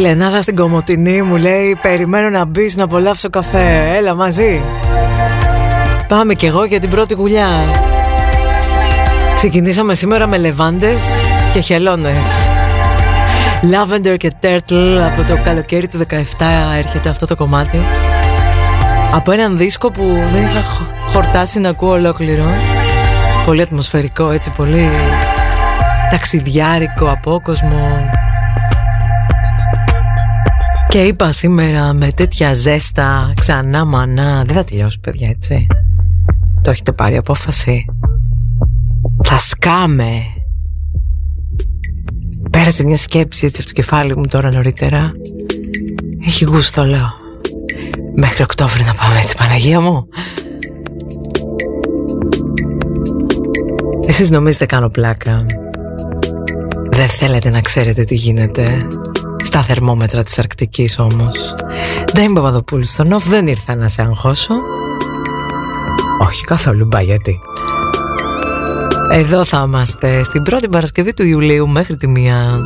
φιλενάδα στην Κομωτινή μου λέει Περιμένω να μπεις να απολαύσω καφέ. Έλα μαζί Πάμε κι εγώ για την πρώτη γουλιά. Ξεκινήσαμε σήμερα με λεβάντες και χελώνες. Lavender και Turtle από το καλοκαίρι του 17 έρχεται αυτό το κομμάτι. Από έναν δίσκο που δεν είχα χορτάσει να ακούω ολόκληρο. Πολύ ατμοσφαιρικό έτσι, πολύ ταξιδιάρικο απόκοσμο και είπα σήμερα με τέτοια ζέστα ξανά μανά. Δεν θα τελειώσει παιδιά έτσι. Το έχετε πάρει απόφαση. Θα σκάμε. Πέρασε μια σκέψη έτσι από το κεφάλι μου τώρα νωρίτερα. Έχει γούστο λέω. Μέχρι Οκτώβριο να πάμε έτσι Παναγία μου. Εσείς νομίζετε κάνω πλάκα. Δεν θέλετε να ξέρετε τι γίνεται στα θερμόμετρα της Αρκτικής όμως. Δεν είμαι Παπαδοπούλου στον off Δεν ήρθα να σε αγχώσω. Όχι καθόλου μπα γιατί. Εδώ θα είμαστε Στην πρώτη Παρασκευή του Ιουλίου Μέχρι τη μία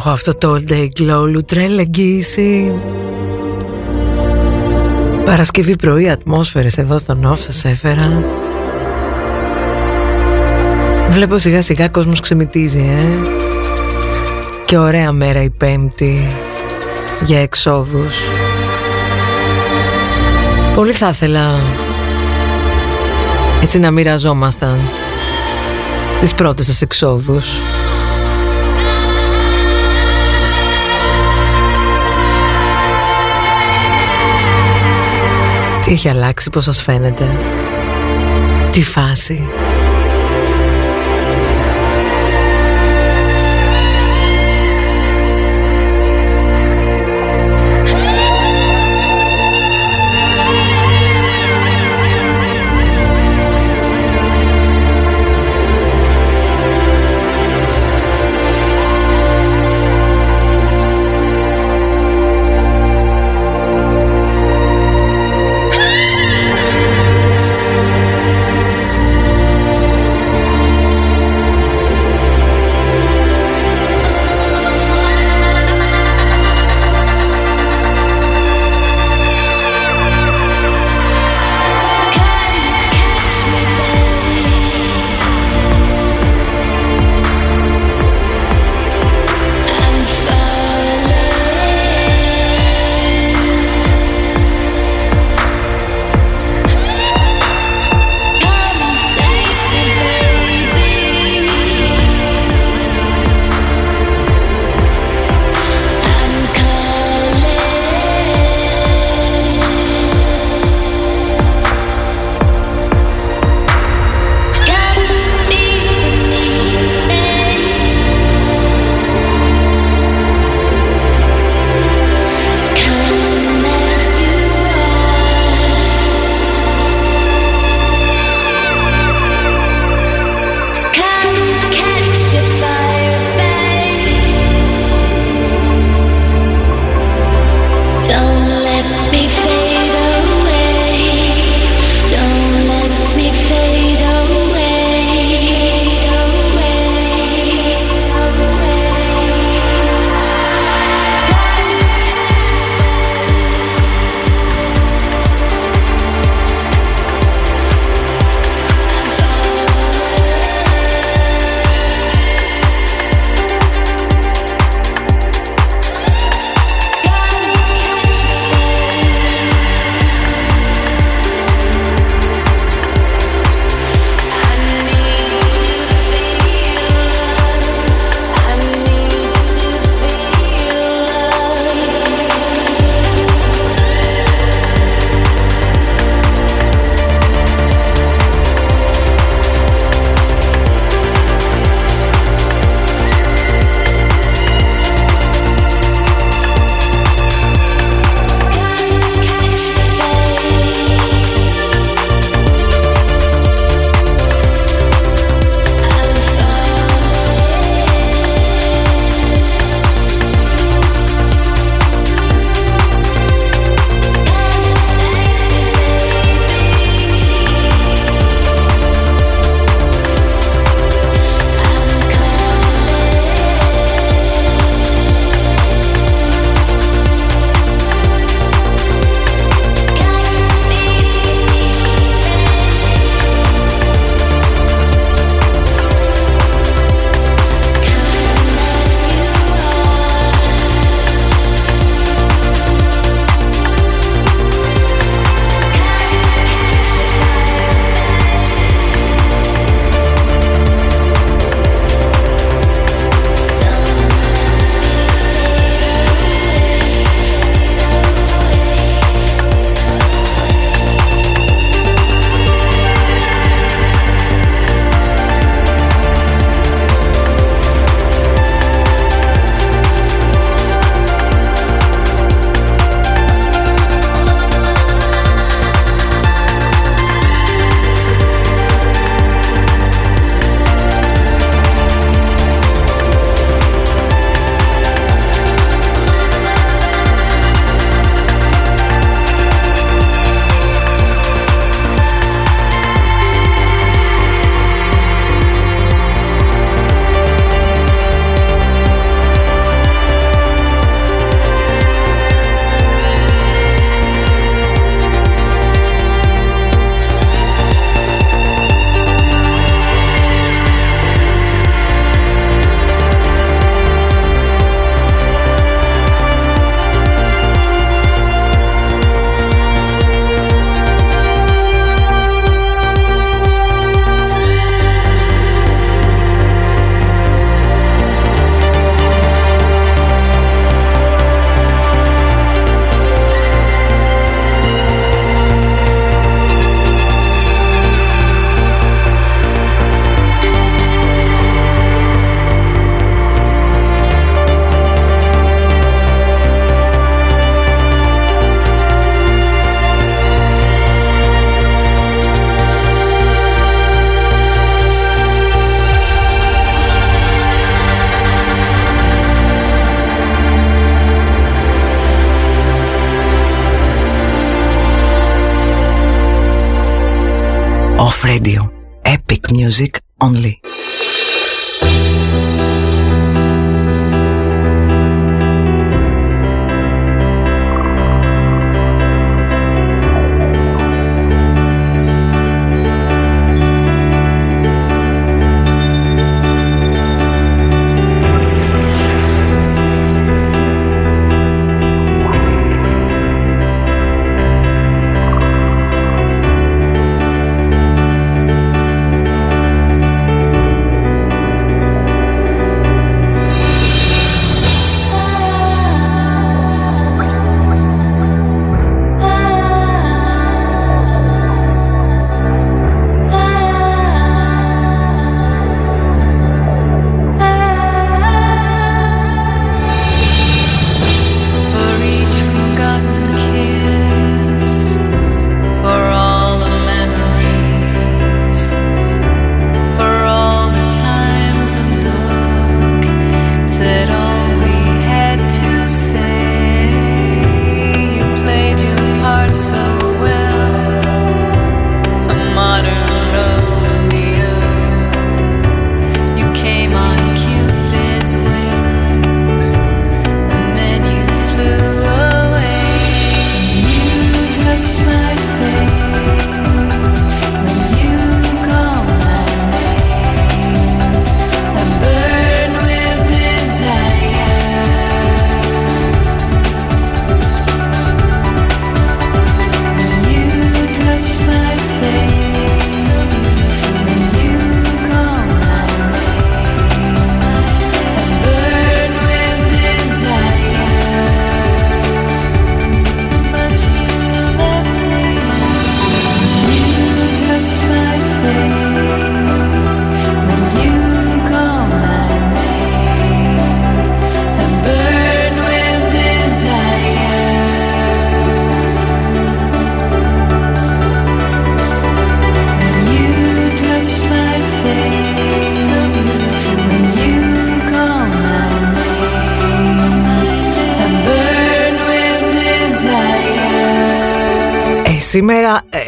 υπέροχο αυτό το All Day Glow, λουτρέλ εγγύηση. Παρασκευή πρωί ατμόσφαιρες εδώ στον off σας έφερα. Βλέπω σιγά σιγά κόσμος ξεμητίζει, ε. Και ωραία μέρα η πέμπτη για εξόδους. Πολύ θα ήθελα έτσι να μοιραζόμασταν τις πρώτες σας εξόδους. Τι έχει αλλάξει, πώς σας φαίνεται; Τι φάση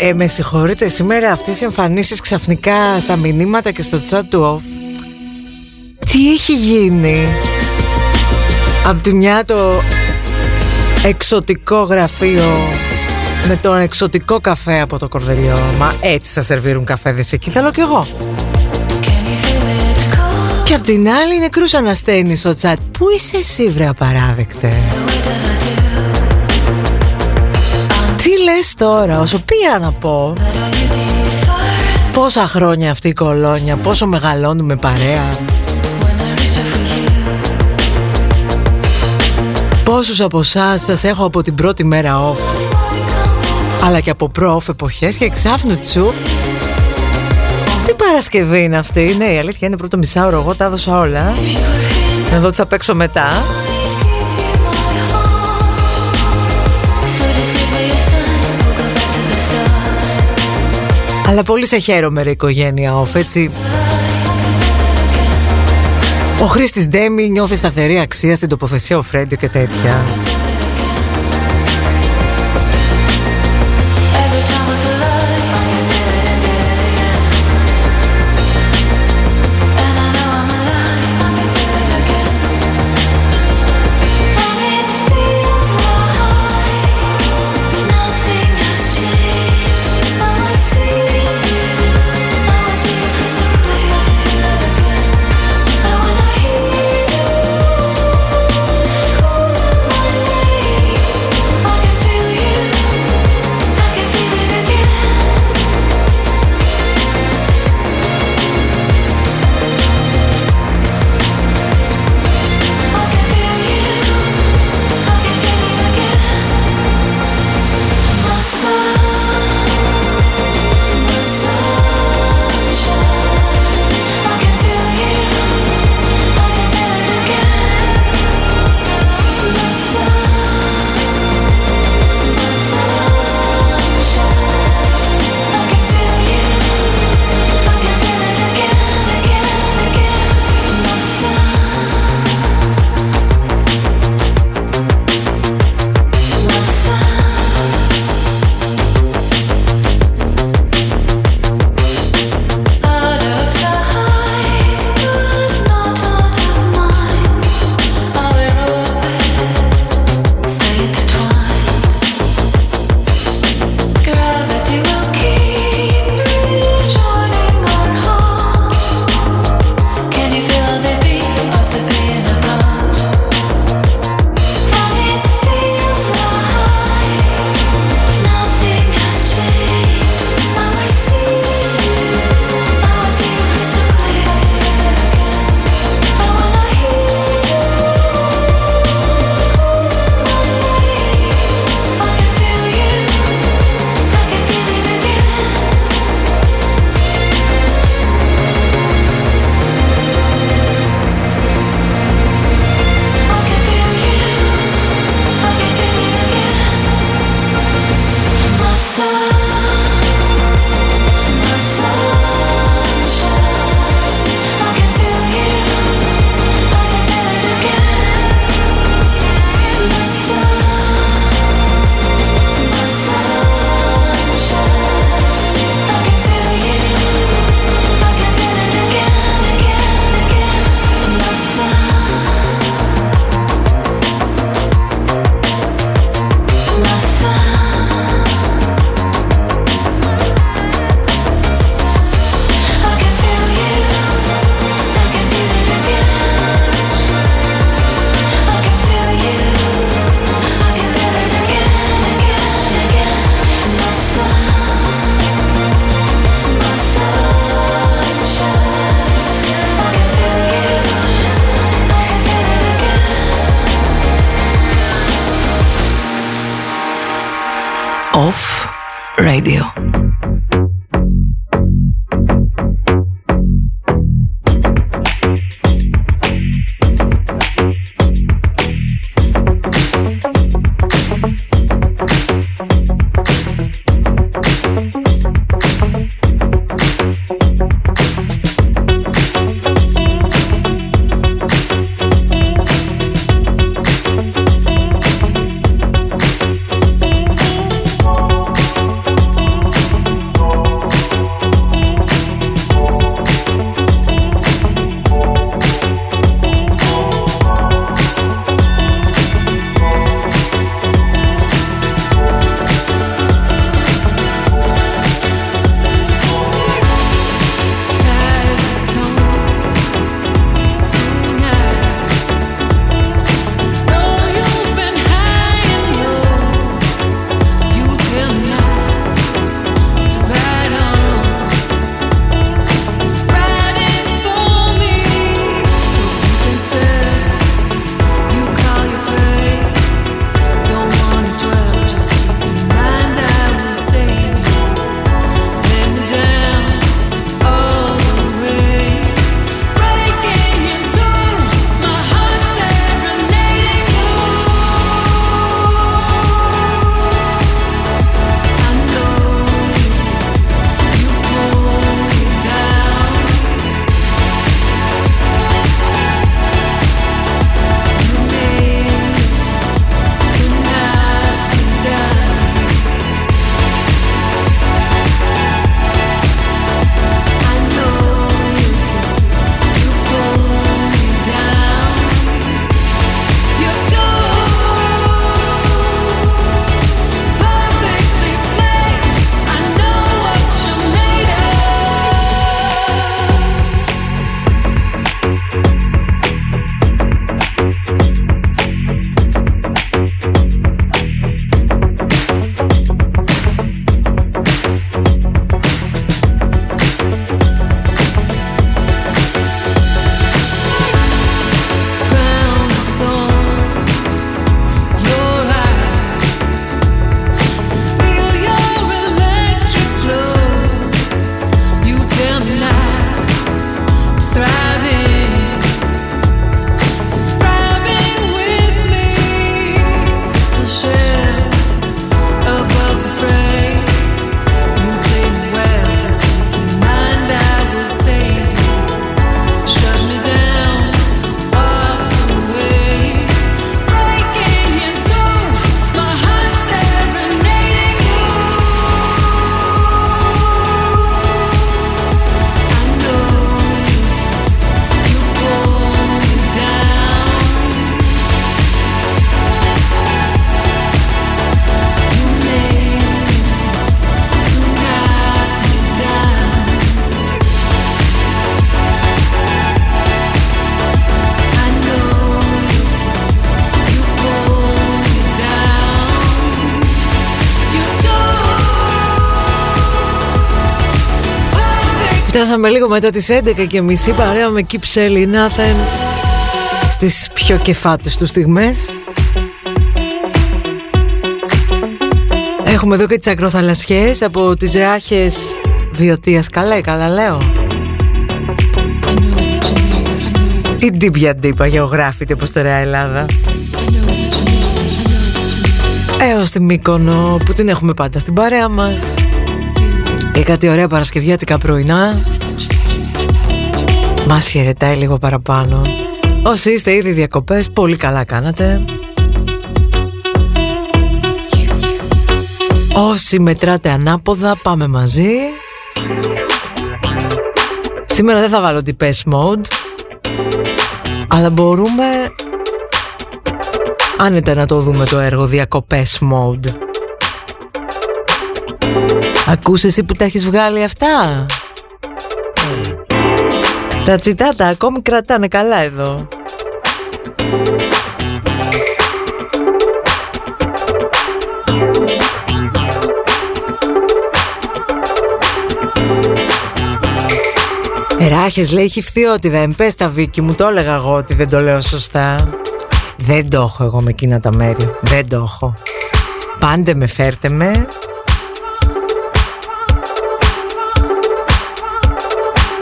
ε, ε, με συγχωρείτε, σήμερα αυτές οι εμφανίσεις ξαφνικά στα μηνύματα και στο chat του off Τι έχει γίνει; Απ' τη μια το εξωτικό γραφείο με τον εξωτικό καφέ από το κορδελιό Μα έτσι θα σερβίρουν καφέδες εκεί θέλω κι εγώ. Και απ' την άλλη νεκρούς ανασταίνει στο chat. Πού είσαι εσύ βρε απαράδεκτε; Λες τώρα, όσο πήρα να πω. Πόσα χρόνια αυτή η κολόνια, πόσο μεγαλώνουμε παρέα. Πόσους από εσάς σας έχω από την πρώτη μέρα off. Αλλά και από προ-off εποχές και εξάφνου τσου. Τι Παρασκευή είναι αυτή, ναι η αλήθεια είναι πρώτο μισάωρο, εγώ τα έδωσα όλα. Να δω τι θα παίξω μετά Αλλά πολύ σε χαίρομαι ρε οικογένεια off έτσι. Ο Χρήστης Ντέμι νιώθει σταθερή αξία στην τοποθεσία ο Φρέντιο και τέτοια Φτάσαμε λίγο μετά τις 11 και μισή παρέα με Keep Shelly in Athens στις πιο κεφάτες τους στιγμές. Έχουμε εδώ και τις ακροθαλασσιές από τις ράχες Βιωτίας. Καλά, καλά λέω. Η ντύπια ντύπα γεωγράφητη από στερεά Ελλάδα. Έως τη Μύκονο που την έχουμε πάντα στην παρέα μας. Και κάτι ωραία παρασκευιάτικα πρωινά Μας χαιρετάει λίγο παραπάνω. Όσοι είστε ήδη διακοπές Πολύ καλά κάνατε. Όσοι μετράτε ανάποδα Πάμε μαζί. Σήμερα δεν θα βάλω την PES mode Αλλά μπορούμε Άνετα να το δούμε το έργο Διακοπές mode. Ακούς εσύ που τα έχεις βγάλει αυτά; Τα τσιτάτα ακόμη κρατάνε καλά εδώ. Ράχες λέει έχει φθιότητα Εν πες τα Βίκη μου το έλεγα εγώ ότι δεν το λέω σωστά. Δεν το έχω εγώ με εκείνα τα μέρη. Δεν το έχω. Πάντε με φέρτε με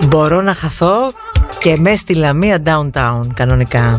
Μπορώ να χαθώ και μες στη Λαμία downtown κανονικά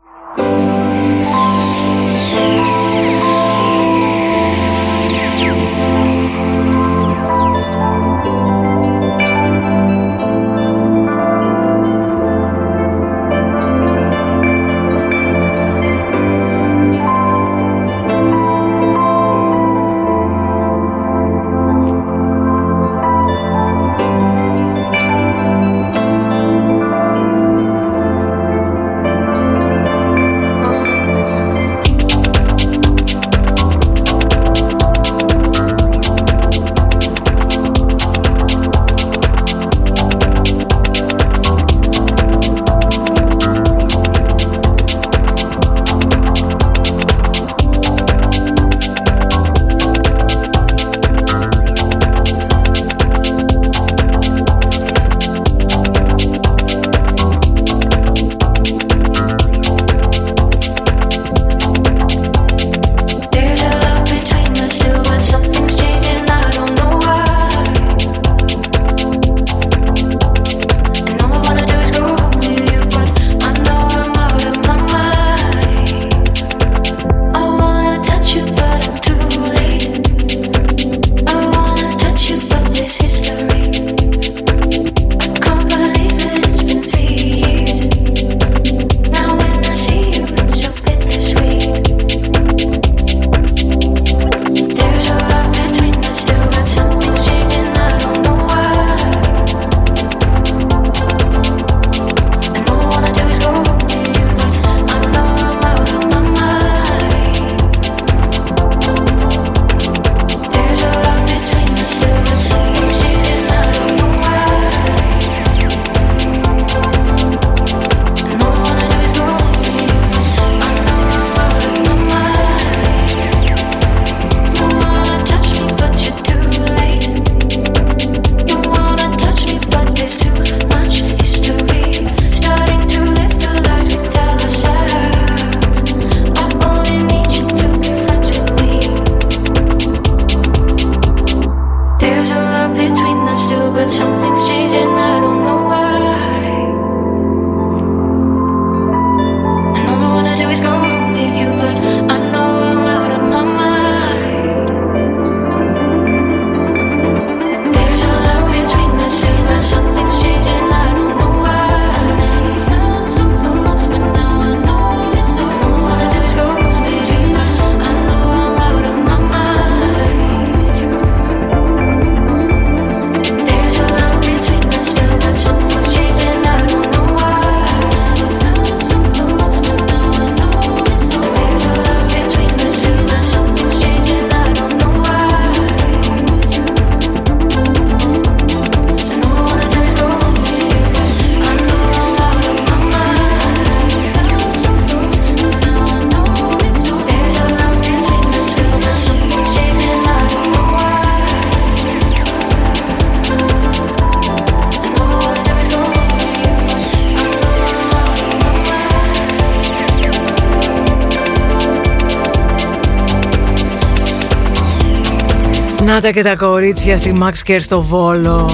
Να τα και τα κορίτσια στη Max Care στο Βόλο.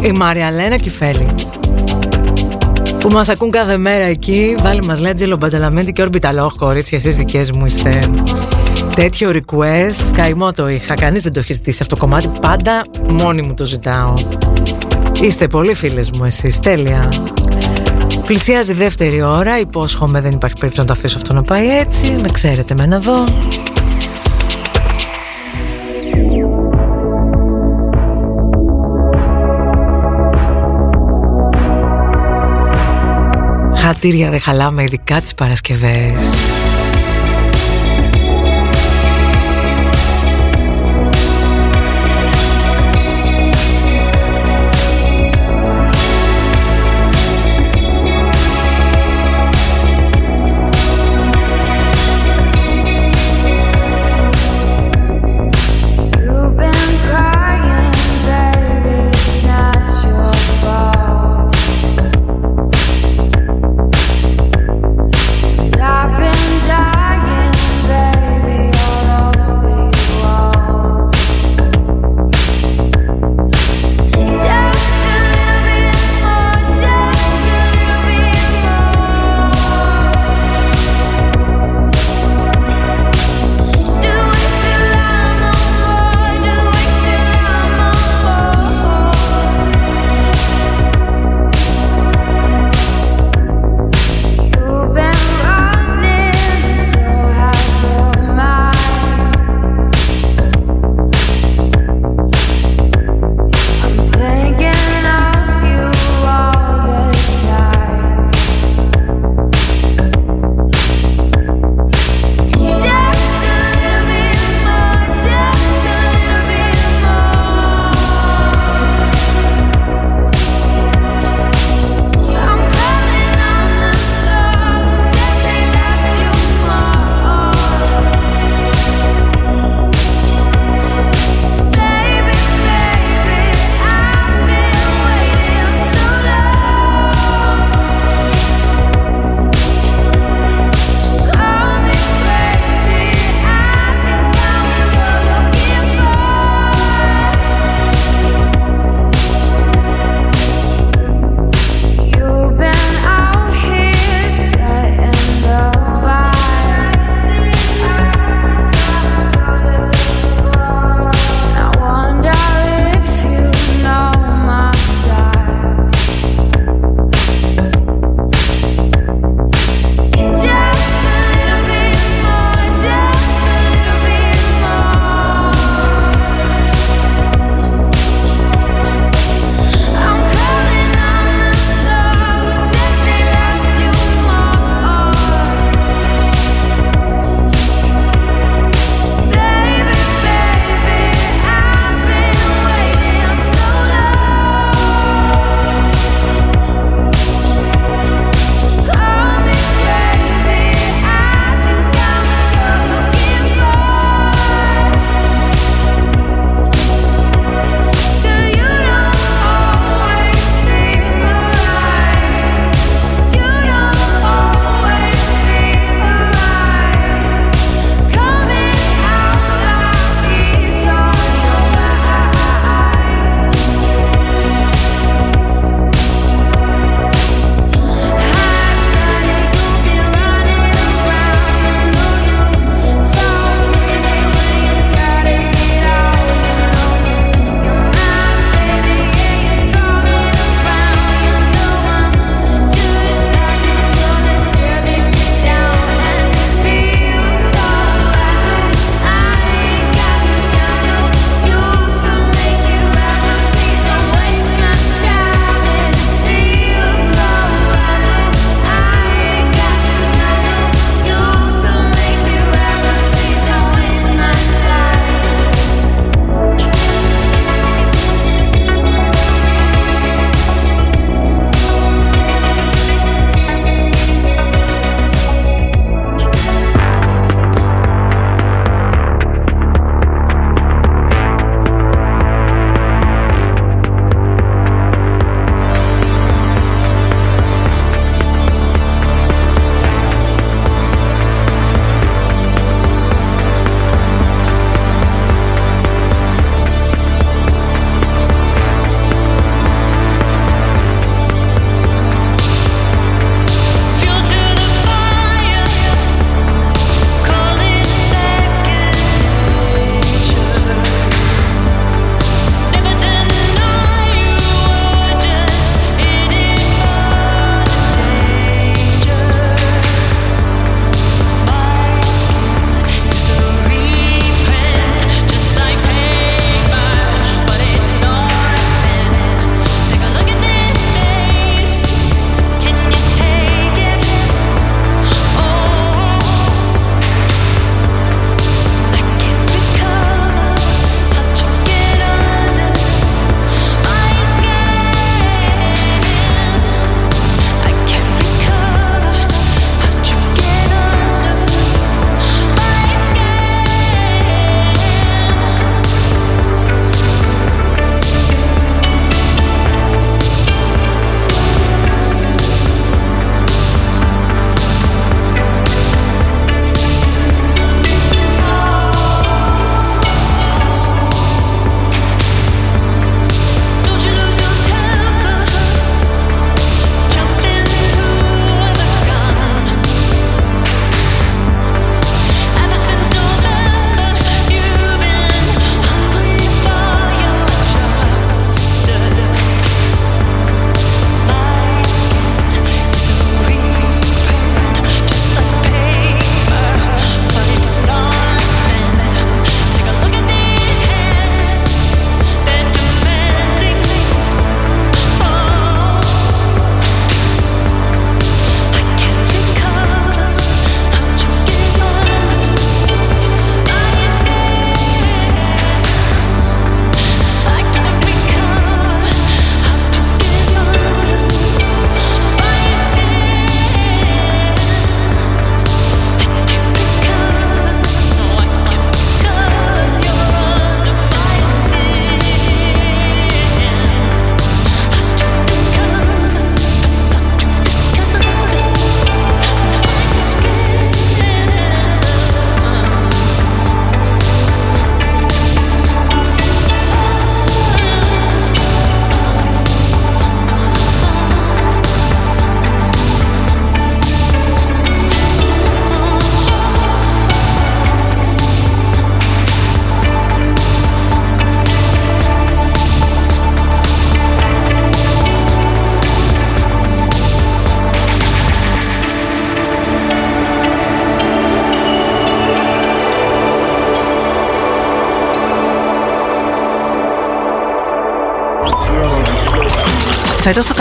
Η Μάρια Λένα Κιφέλη Που μας ακούν κάθε μέρα εκεί. Βάλει μας Λέτζελο Μπαντελαμέντη και Ορμπιταλόχ κορίτσια εσείς δικές μου είστε. Τέτοιο request. Καημό το είχα. Κανείς δεν το έχει ζητήσει αυτό το κομμάτι. Πάντα μόνη μου το ζητάω. Είστε πολύ φίλες μου εσείς. Τέλεια. Πλησιάζει δεύτερη ώρα. Υπόσχομαι δεν υπάρχει περίπτωση να το αφήσω αυτό να πάει έτσι. Με ξέρετε με να δω Χατήρια δεν χαλάμε ειδικά τις Παρασκευές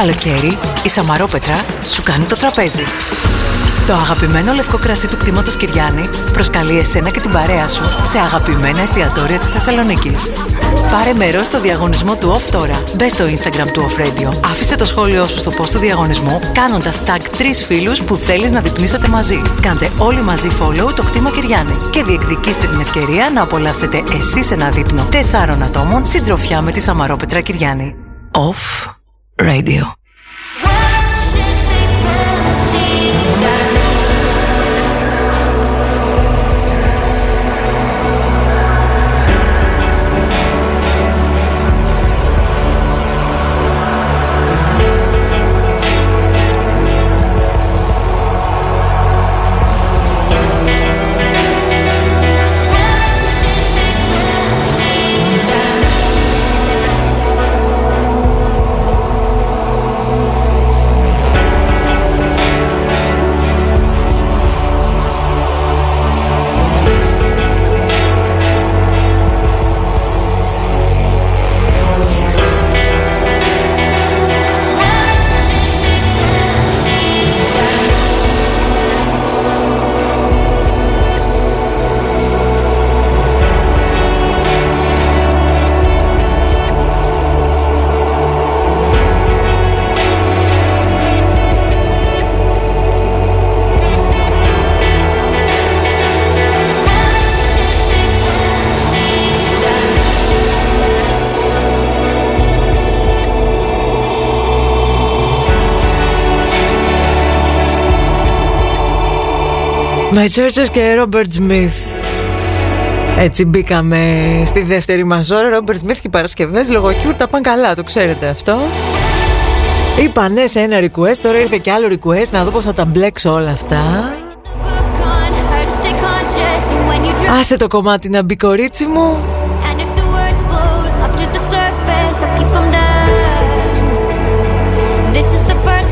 καλοκαίρι η Σαμαρόπετρα σου κάνει το τραπέζι. Το αγαπημένο λευκό κρασί του κτήματος Κυριάννη προσκαλεί εσένα και την παρέα σου σε αγαπημένα εστιατόρια της Θεσσαλονίκης. Πάρε μέρος στο διαγωνισμό του OFF τώρα. Μπες στο Instagram του Off Radio. Άφησε το σχόλιο σου στο post του διαγωνισμού κάνοντας tag τρεις φίλους που θέλεις να διπνίσετε μαζί. Κάντε όλοι μαζί follow το κτήμα Κυριάννη και διεκδικήστε την ευκαιρία να απολαύσετε εσείς ένα δείπνο τεσσάρων ατόμων συντροφιά με τη Σαμαρόπετρα Κυριάννη. Off Radio. Με Churches και Robert Smith. Έτσι μπήκαμε στη δεύτερη μας ώρα. Robert Smith και οι Παρασκευές Λογοκιούρτα πάνε καλά, το ξέρετε αυτό. Είπα ναι σε ένα request Τώρα ήρθε και άλλο request Να δω πως θα τα μπλέξω όλα αυτά. Άσε το κομμάτι να μπει κορίτσι μου. This is the first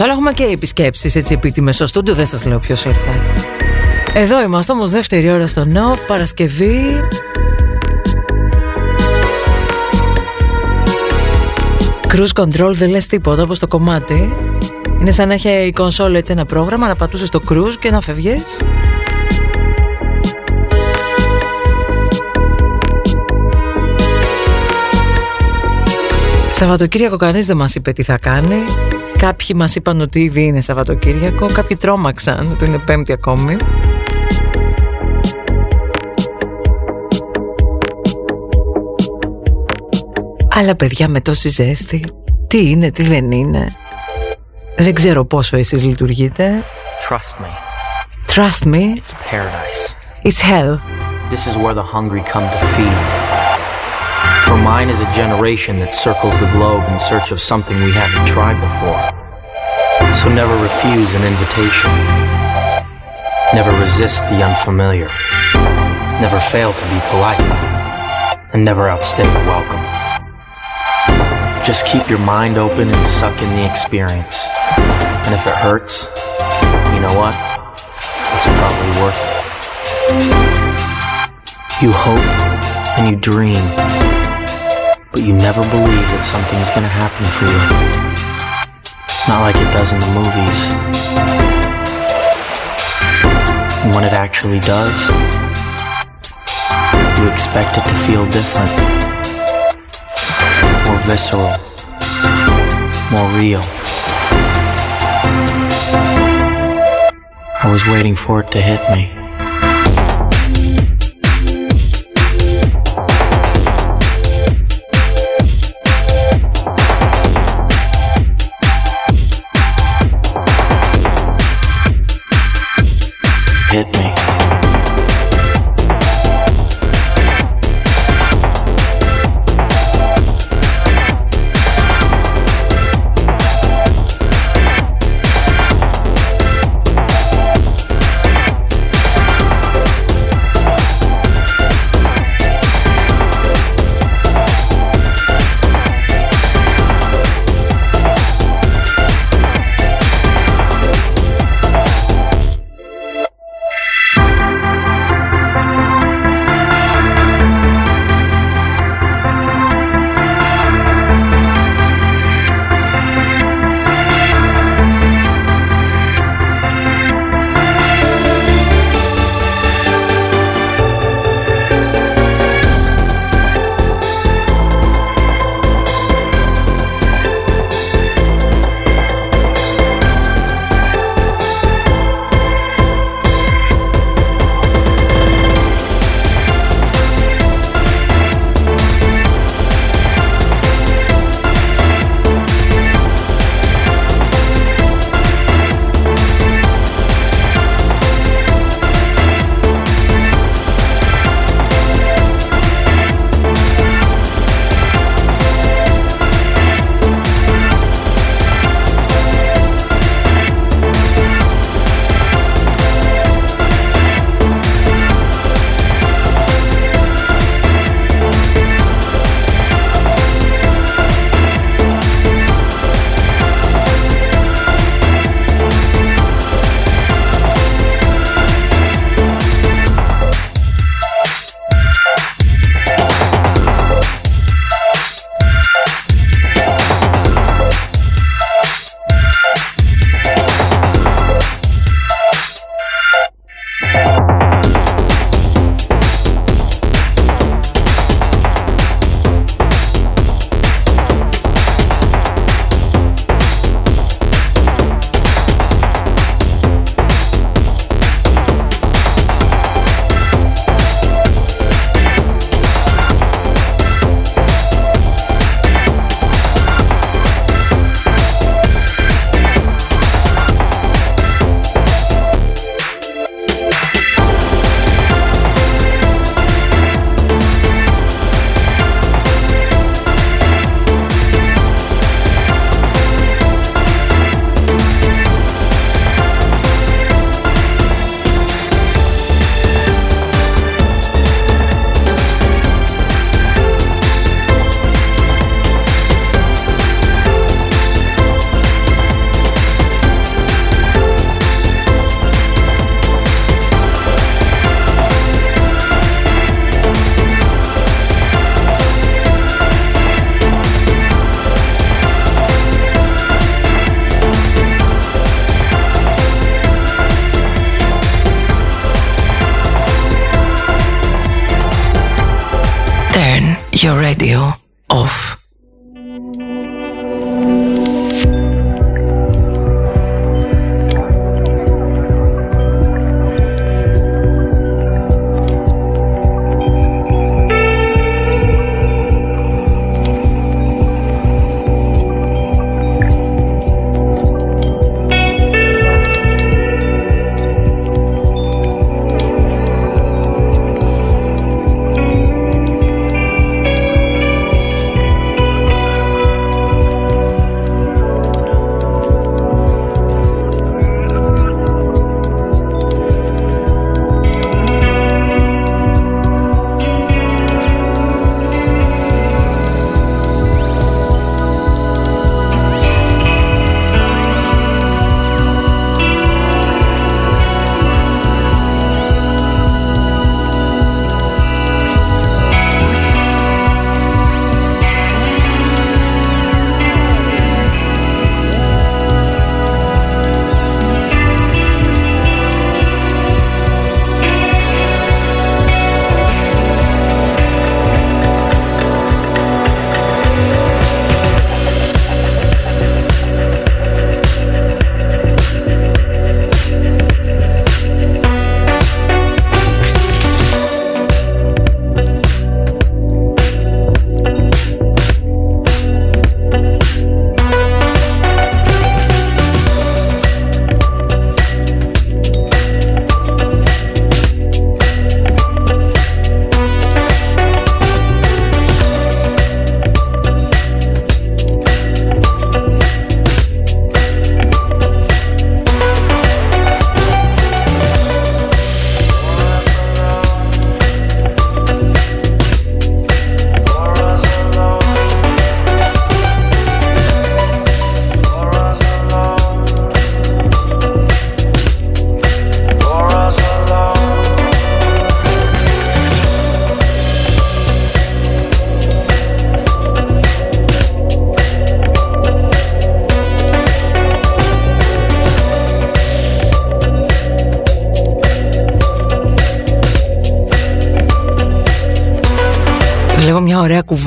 Μέσα σε όλα έχουμε και επισκέψεις έτσι επίτιμες. Στο στούντιο Δεν σας λέω ποιος ήρθε. Εδώ είμαστε όμως δεύτερη ώρα στο ΝΟΒ Παρασκευή. Cruise control δεν λες τίποτα όπως το κομμάτι. Είναι σαν να έχει η κονσόλα έτσι ένα πρόγραμμα Να πατούσες το cruise και να φεύγες Σαββατοκύριακο κανείς δεν μας είπε τι θα κάνει Κάποιοι μας είπαν ότι ήδη είναι Σαββατοκύριακο Κάποιοι τρόμαξαν ότι είναι πέμπτη ακόμη. Αλλά παιδιά με τόση ζέστη Τι είναι, τι δεν είναι; Δεν ξέρω πόσο εσείς λειτουργείτε. Trust me. Trust me. It's paradise. It's hell. This is where the hungry come to feed. For mine is a generation that circles the globe in search of something we haven't tried before. So never refuse an invitation. Never resist the unfamiliar. Never fail to be polite. And never outstay a welcome. Just keep your mind open and suck in the experience. And if it hurts, you know what? It's probably worth it. You hope and you dream but you never believe that something's gonna happen for you. Not like it does in the movies. And when it actually does, you expect it to feel different. More visceral. More real. I was waiting for it to hit me.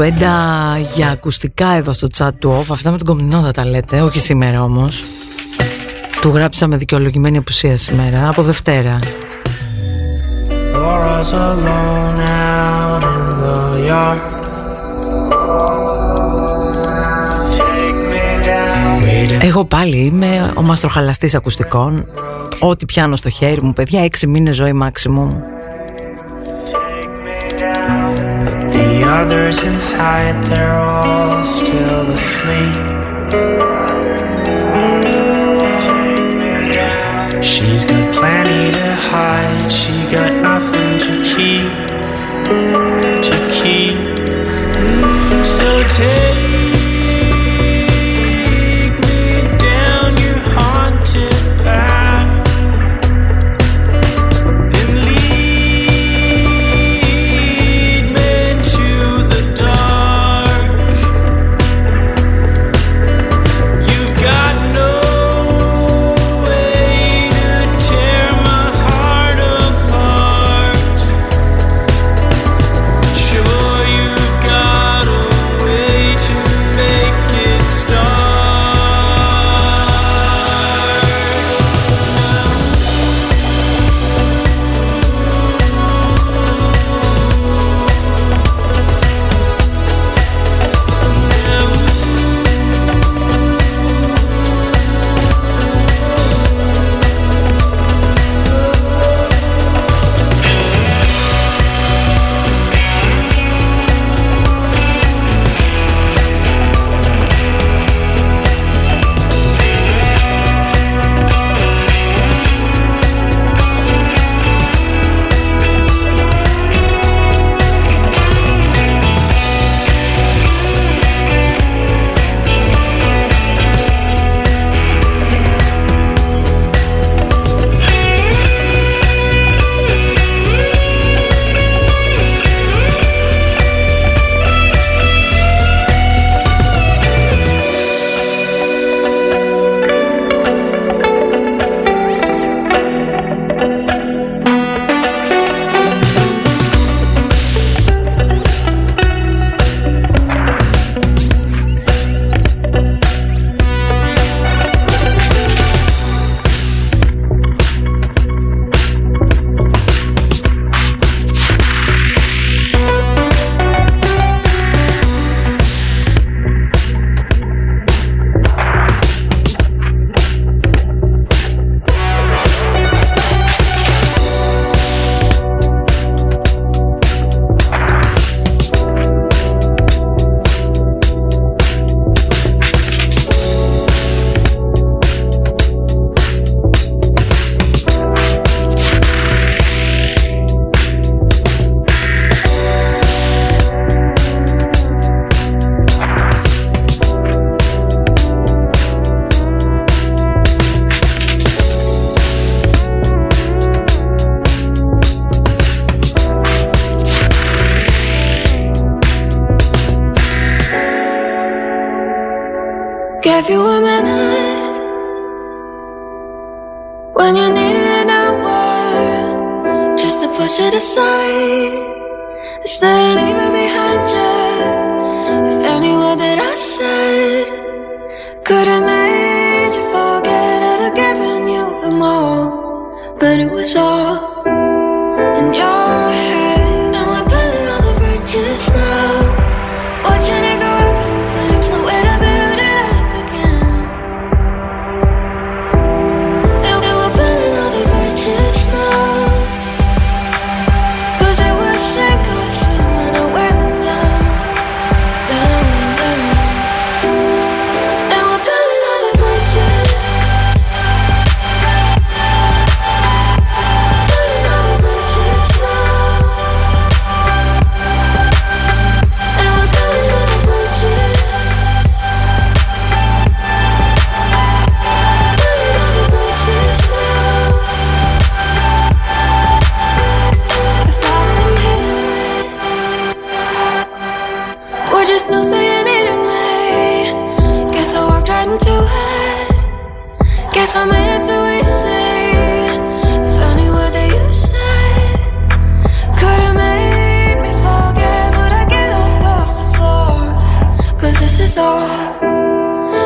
Κουβέντα για ακουστικά εδώ στο chat του off. Αυτά με τον κομμινό τα λέτε, όχι σήμερα όμως. Του γράψαμε δικαιολογημένη απουσία σήμερα, από Δευτέρα. Εγώ πάλι είμαι ο μαστροχαλαστής ακουστικών. Ό,τι πιάνω στο χέρι μου, παιδιά, έξι μήνες ζωή maximum others inside, they're all still asleep. She's got plenty to hide, she got nothing to keep, to keep. So take.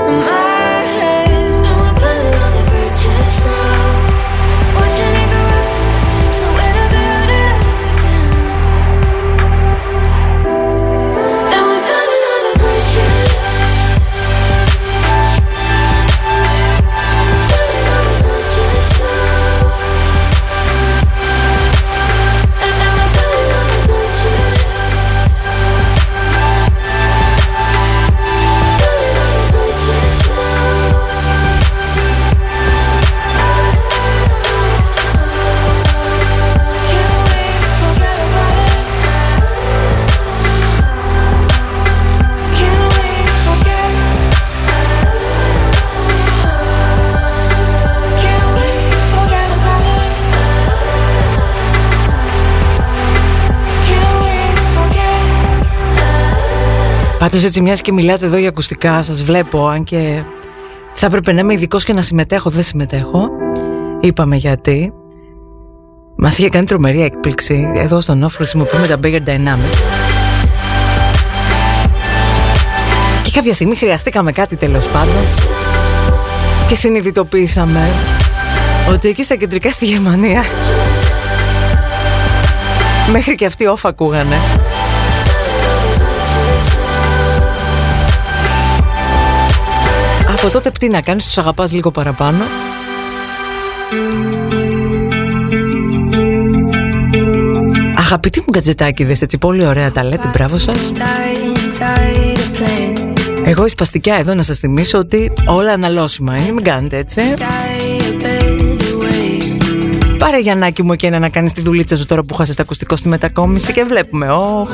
My Πάντως έτσι μιας και μιλάτε εδώ για ακουστικά Σας βλέπω αν και θα έπρεπε να είμαι ειδικός και να συμμετέχω Δεν συμμετέχω. Είπαμε γιατί. Μας είχε κάνει τρομερή έκπληξη. Εδώ στον off χρησιμοποιούμε τα Bigger Dynamics. Και κάποια στιγμή χρειαστήκαμε κάτι τέλος πάντων. Και συνειδητοποίησαμε Ότι εκεί στα κεντρικά στη Γερμανία Μέχρι και αυτοί off ακούγανε Από τότε τι να κάνεις, τους αγαπάς λίγο παραπάνω. Αγαπητοί μου κατζετάκιδες, έτσι πολύ ωραία τα λέτε, μπράβο σας. Εγώ η σπαστικιά εδώ να σας θυμίσω ότι όλα αναλώσιμα είναι, μην κάνετε έτσι. Πάρε Γιαννάκη μου και να κάνεις τη δουλίτσα σου τώρα που χάσεις τα ακουστικό στη μετακόμιση και βλέπουμε, όχ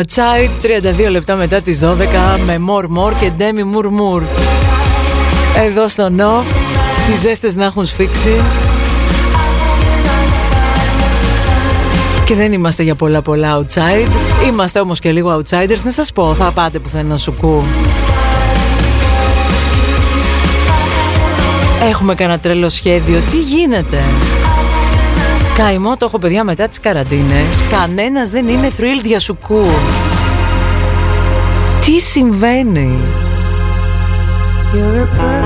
Outside 32 λεπτά μετά τις 12 με More More και Demi Moore Moore Εδώ στο Νοφ Τις ζέστες να έχουν σφίξει. Και δεν είμαστε για πολλά πολλά outside. Είμαστε όμως και λίγο outsiders. Να σας πω θα πάτε πουθενά σου κου. Έχουμε κανένα τρελό σχέδιο. Τι γίνεται; Καημό το έχω παιδιά μετά τις καραντίνες. Κανένας δεν είναι thrilled για σουκού Τι συμβαίνει; You're a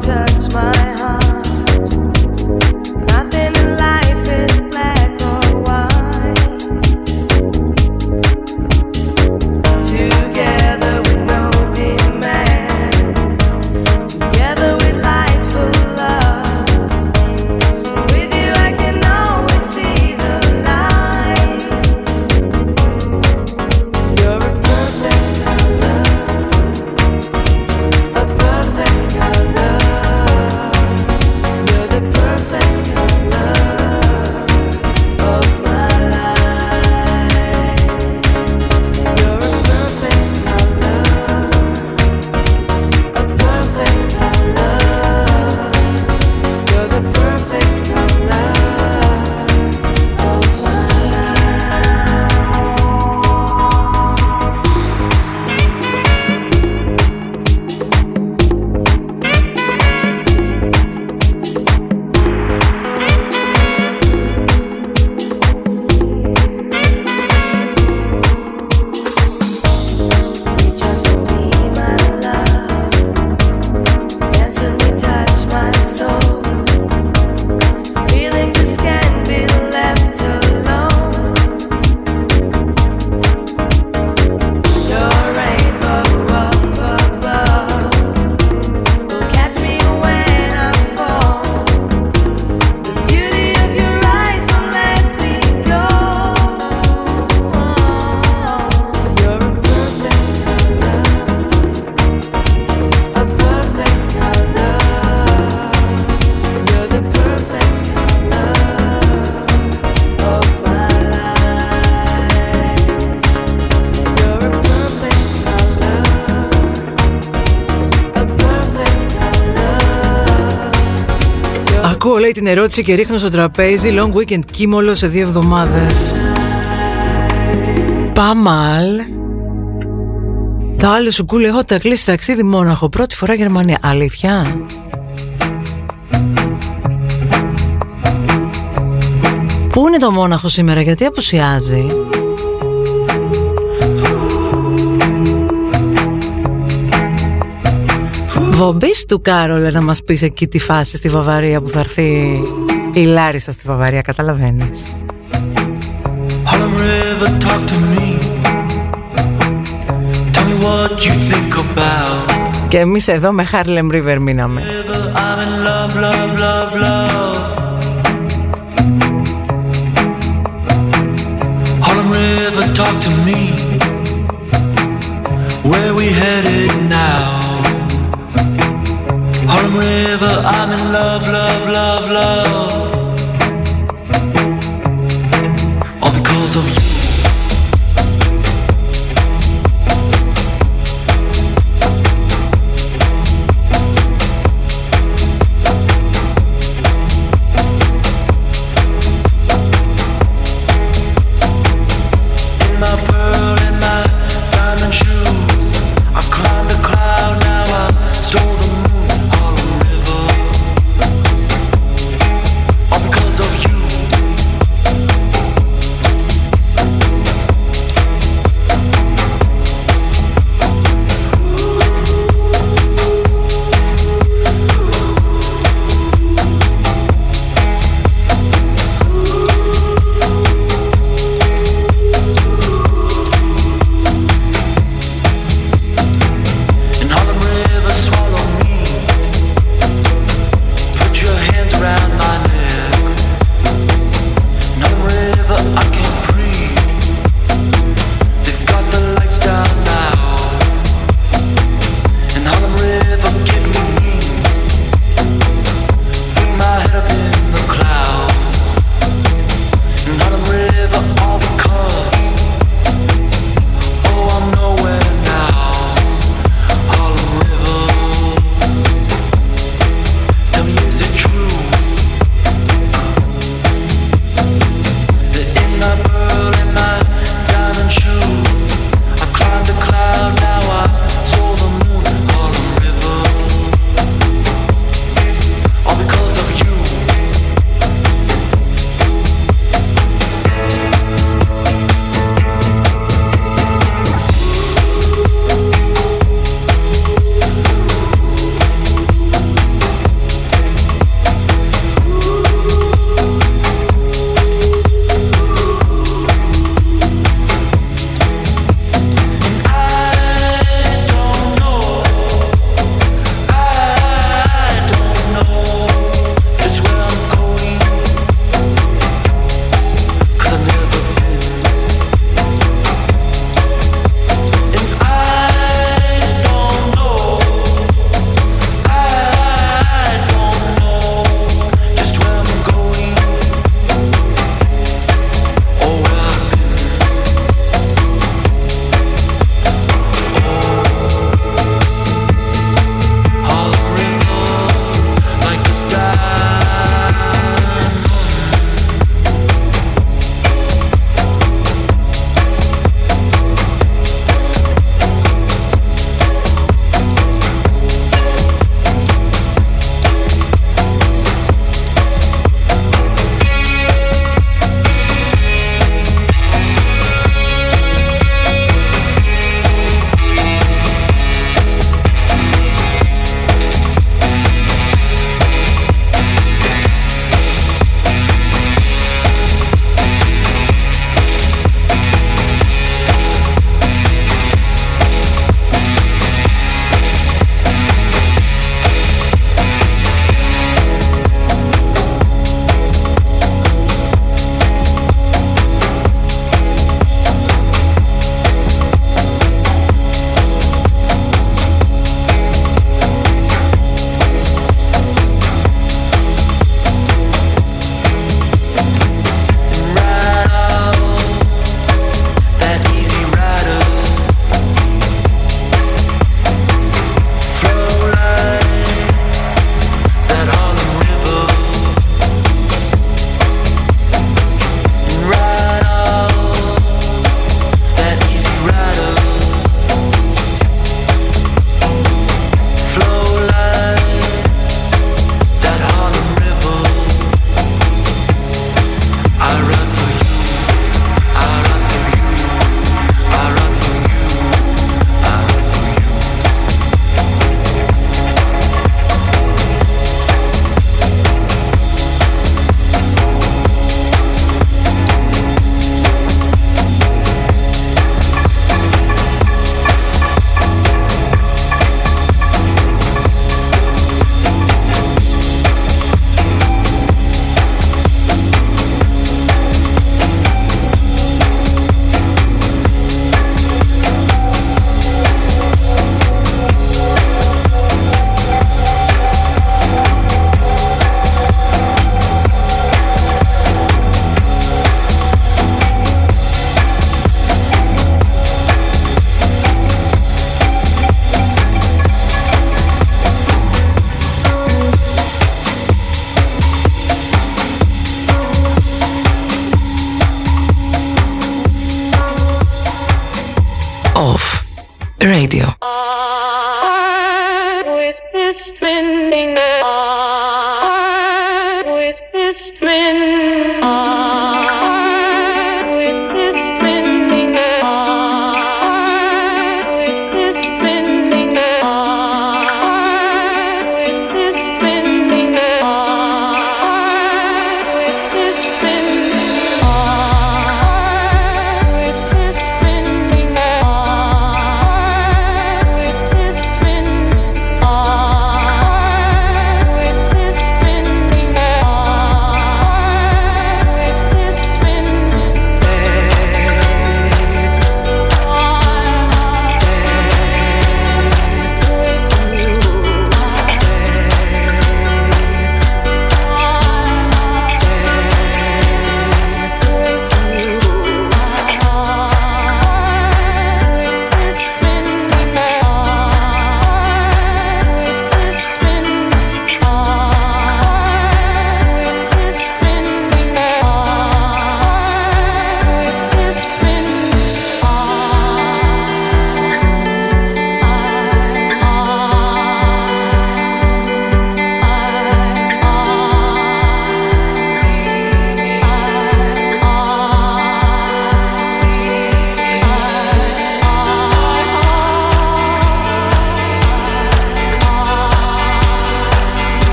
time. Λέει την ερώτηση και ρίχνω στο τραπέζι Long weekend κίμολο σε δύο εβδομάδες Παμάλ. Το άλλο σου κούλε έχω τα κλείσει ταξίδι μόναχο Πρώτη φορά Γερμανία. Αλήθεια; Πού είναι το μόναχο σήμερα; Γιατί απουσιάζει Βομπής του Κάρολε να μας πεις εκεί τη φάση στη Βαβαρία που θα έρθει η Λάρισα στη Βαβαρία, καταλαβαίνεις. Και εμείς εδώ με Harlem River μείναμε. River, talk to me. Where we headed now? River, I'm in love, love, love, love.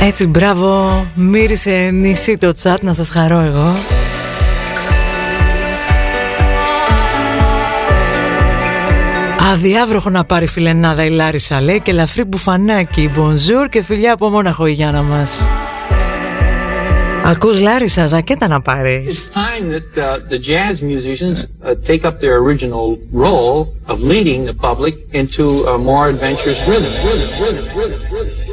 Έτσι μπράβο Μύρισε νησί το τσάτ να σας χαρώ εγώ Αδιάβροχο να πάρει φιλενάδα η Λάρισα λέει και ελαφρύ μπουφανάκι Μπονζούρ και φιλιά από Μόναχο η Γιάννα μας Ακούς Λάρισα, ζακέτα να πάρεις It's time that uh, the jazz musicians uh, take up their original role of leading the public into a more adventurous rhythm. rhythm, rhythm, rhythm, rhythm.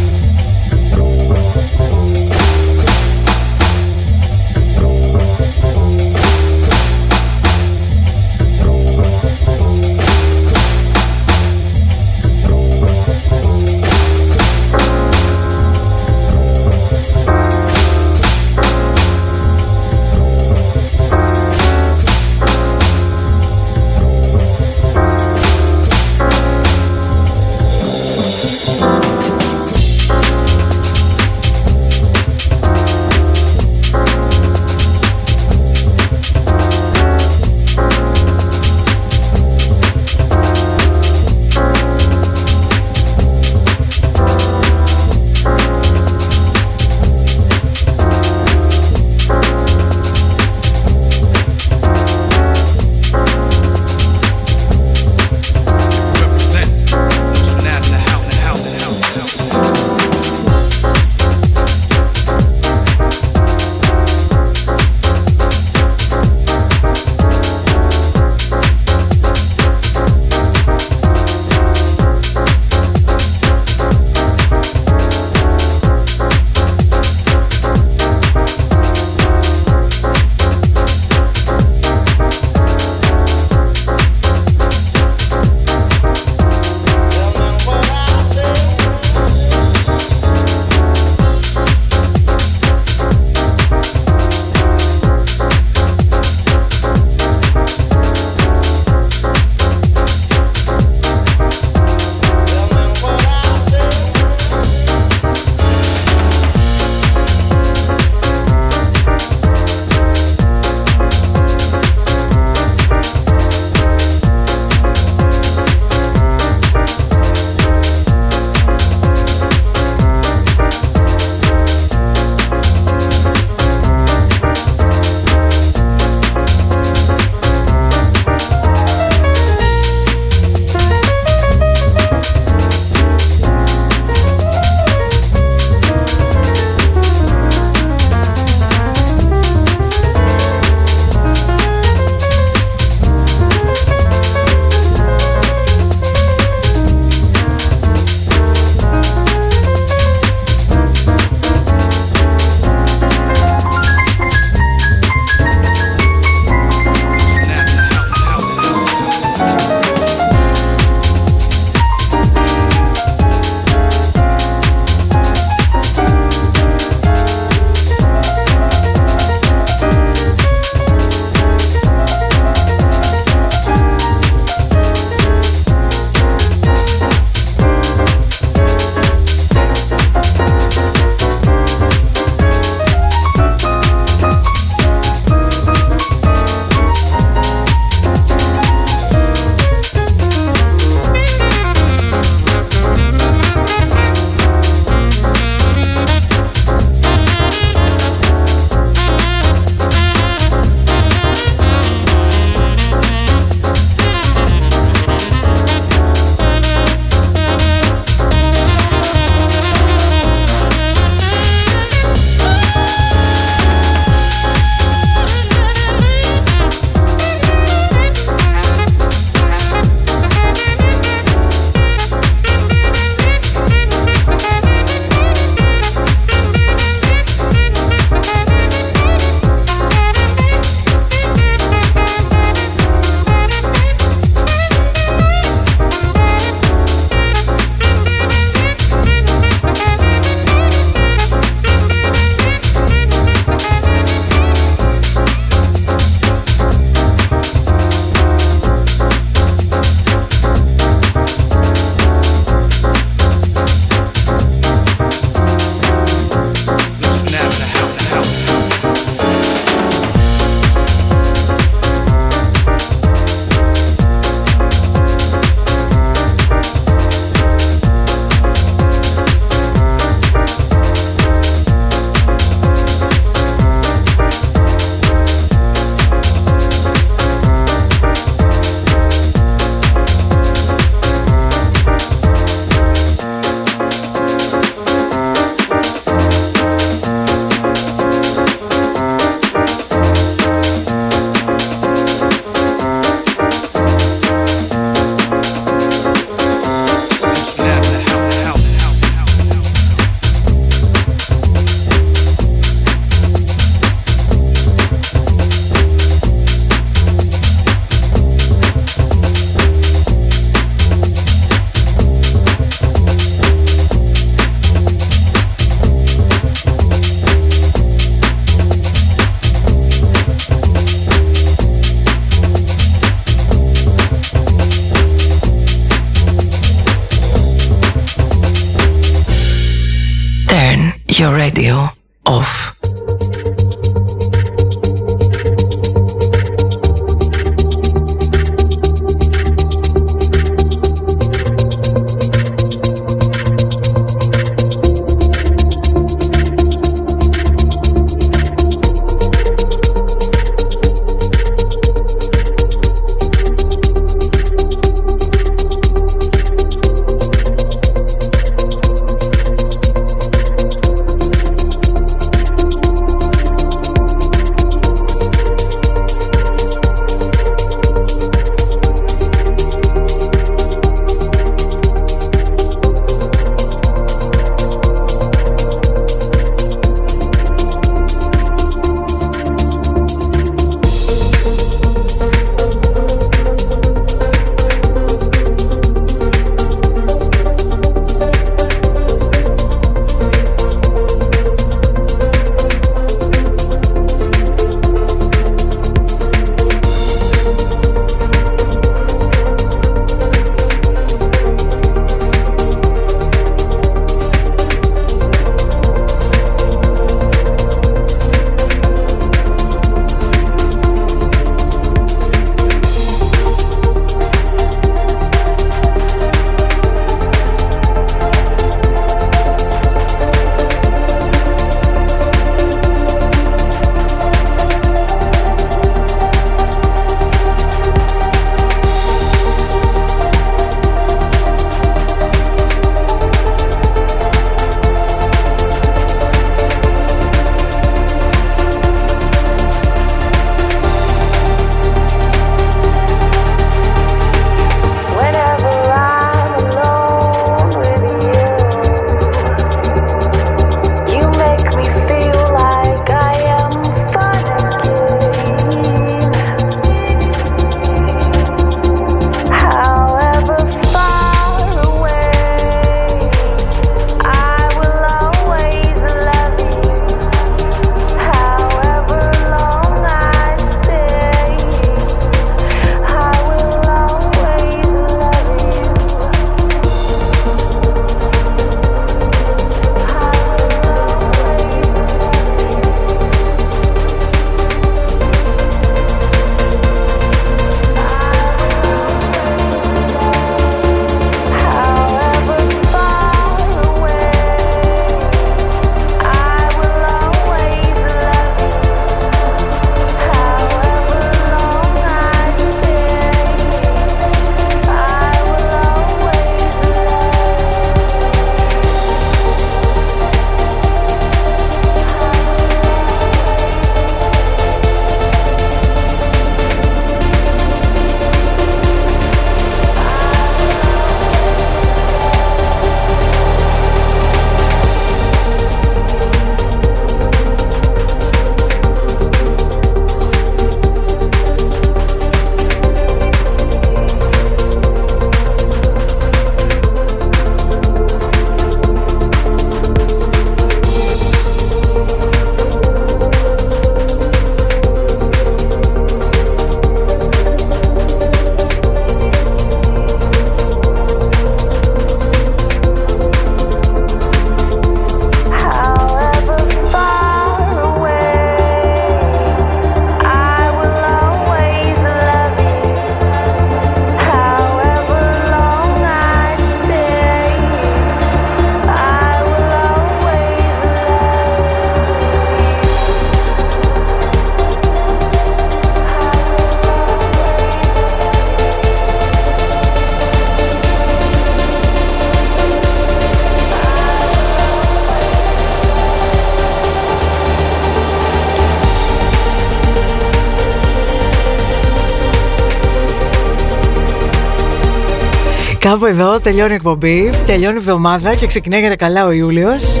Κάπου εδώ τελειώνει η εκπομπή, τελειώνει η εβδομάδα και ξεκινάει για τα καλά ο Ιούλιος.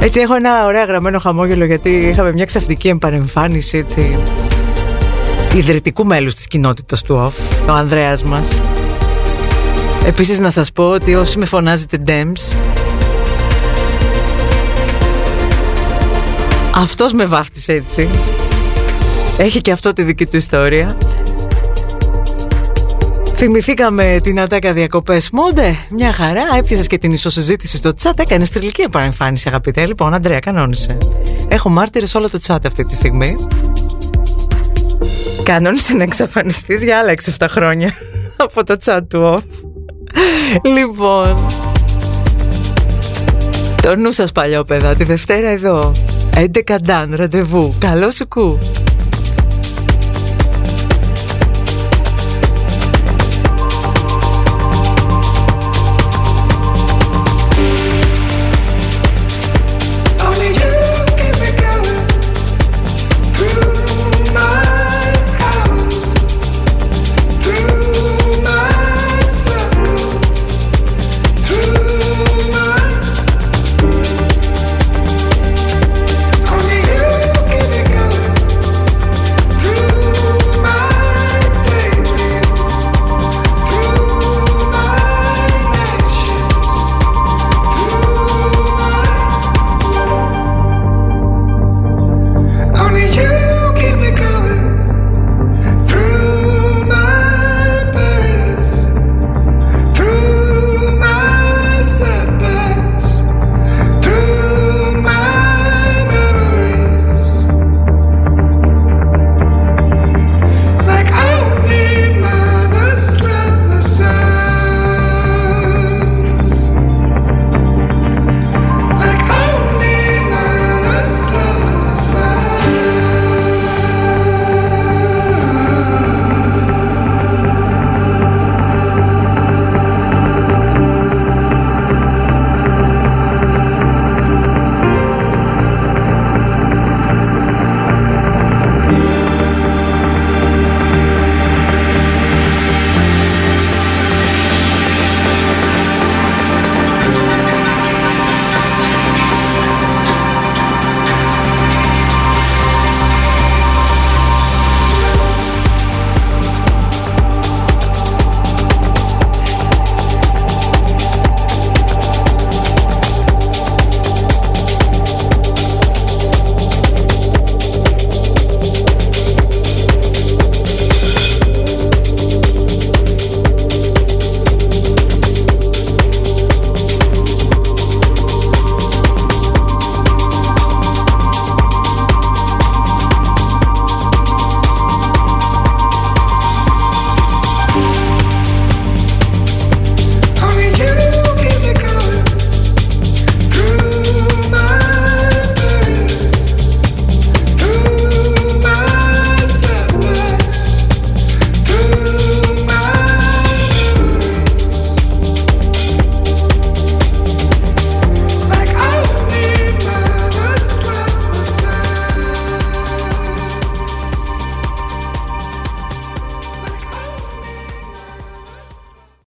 Έτσι έχω ένα ωραίο γραμμένο χαμόγελο γιατί είχαμε μια ξαφνική επανεμφάνιση έτσι ιδρυτικού μέλους της κοινότητας του OFF, ο Ανδρέας μας. Επίσης να σας πω ότι όσοι με φωνάζετε DEMS Αυτός με βάφτισε έτσι Έχει και αυτό τη δική του ιστορία Θυμηθήκαμε την ατάκα διακοπές μόντε. Μια χαρά. Έπιασες και την ισοσυζήτηση στο chat. Έκανες τριλική επανεμφάνιση, αγαπητέ. Λοιπόν, Αντρέα, κανόνισε. Έχω μάρτυρες όλο το chat αυτή τη στιγμή. Κανόνισε να εξαφανιστείς για άλλα 6-7 χρόνια από το chat του off. λοιπόν. Το νου σας παλιόπαιδα, τη Δευτέρα εδώ. 11 ντάν, ραντεβού. Καλό σου κου.